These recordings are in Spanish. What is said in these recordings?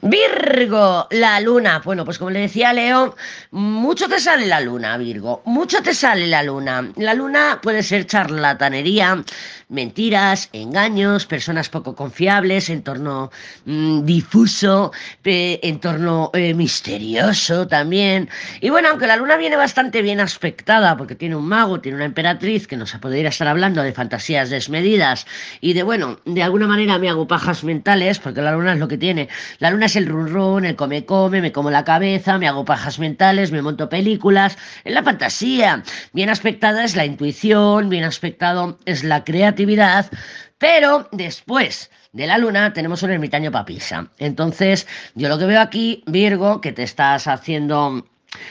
Virgo, la luna. Bueno, pues como le decía Leo, mucho te sale la luna, Virgo. Mucho te sale la luna. La luna puede ser charlatanería, mentiras, engaños, personas poco confiables, entorno mmm, difuso, entorno eh, misterioso también. Y bueno, aunque la luna viene bastante bien aspectada, porque tiene un mago, tiene una emperatriz que nos podría estar hablando de fantasías desmedidas y de, bueno, de alguna manera me hago pajas mentales, porque la luna es lo que tiene. La luna es el run el come come, me como la cabeza, me hago pajas mentales, me monto películas, en la fantasía. Bien aspectada es la intuición, bien aspectado es la creatividad, pero después de la luna tenemos un ermitaño papisa. Entonces, yo lo que veo aquí, Virgo, que te estás haciendo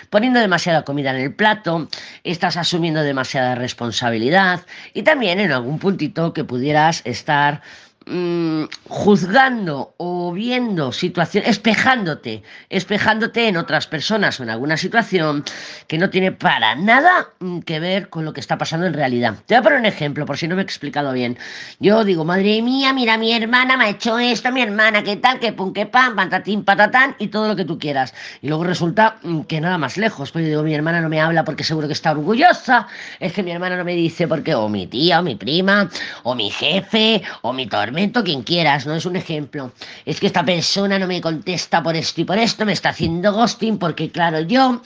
poniendo demasiada comida en el plato, estás asumiendo demasiada responsabilidad y también en algún puntito que pudieras estar mmm, juzgando o viendo situaciones, espejándote, espejándote en otras personas o en alguna situación que no tiene para nada mm, que ver con lo que está pasando en realidad. Te voy a poner un ejemplo, por si no me he explicado bien. Yo digo, madre mía, mira, mi hermana me ha hecho esto, mi hermana, qué tal, qué pum, qué pam, patatín, patatán y todo lo que tú quieras. Y luego resulta mm, que nada más lejos. Pues yo digo, mi hermana no me habla porque seguro que está orgullosa. Es que mi hermana no me dice porque, o mi tía, o mi prima, o mi jefe, o mi quien quieras, ¿no? Es un ejemplo. Es que esta persona no me contesta por esto y por esto, me está haciendo ghosting porque, claro, yo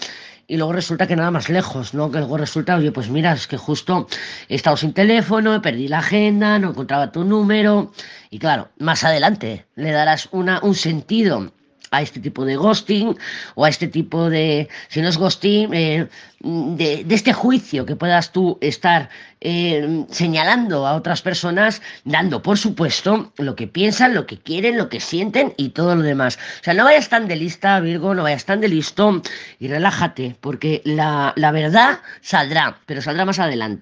y luego resulta que nada más lejos, ¿no? Que luego resulta, oye, pues mira, es que justo he estado sin teléfono, perdí la agenda, no encontraba tu número, y claro, más adelante le darás una, un sentido a este tipo de ghosting o a este tipo de, si no es ghosting, eh, de, de, este juicio que puedas tú estar eh, señalando a otras personas, dando por supuesto lo que piensan, lo que quieren, lo que sienten y todo lo demás. O sea, no vayas tan de lista, Virgo, no vayas tan de listo y relájate, porque la, la verdad saldrá, pero saldrá más adelante.